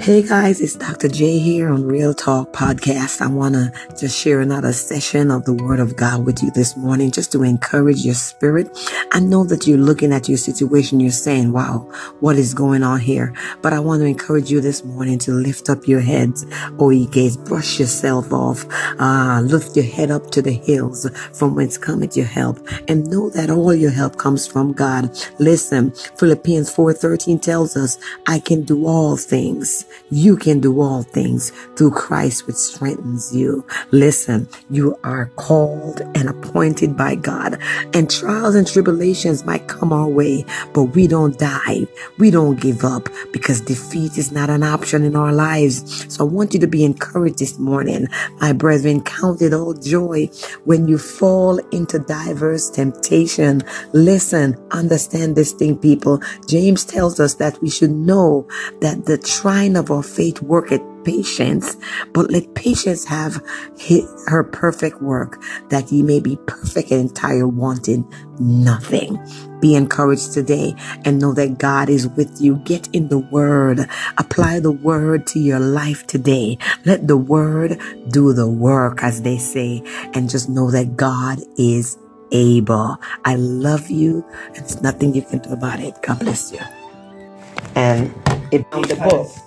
Hey guys, it's Dr. J here on Real Talk Podcast. I want to just share another session of the Word of God with you this morning just to encourage your spirit. I know that you're looking at your situation, you're saying, wow, what is going on here? But I want to encourage you this morning to lift up your heads, O ye gates, brush yourself off, uh, lift your head up to the hills from whence cometh your help, and know that all your help comes from God. Listen, Philippians 4:13 tells us, I can do all things you can do all things through Christ, which strengthens you. Listen, you are called and appointed by God, and trials and tribulations might come our way, but we don't die. We don't give up because defeat is not an option in our lives. So I want you to be encouraged this morning. My brethren, count it all joy when you fall into diverse temptation. Listen, understand this thing, people. James tells us that we should know that the trying of our faith worketh patience, but let patience have her perfect work, that ye may be perfect and entire, wanting nothing. Be encouraged today and know that God is with you. Get in the word. Apply the word to your life today. Let the word do the work, as they say, and just know that God is able. I love you. There's nothing you can do about it. God bless you. And it, the book.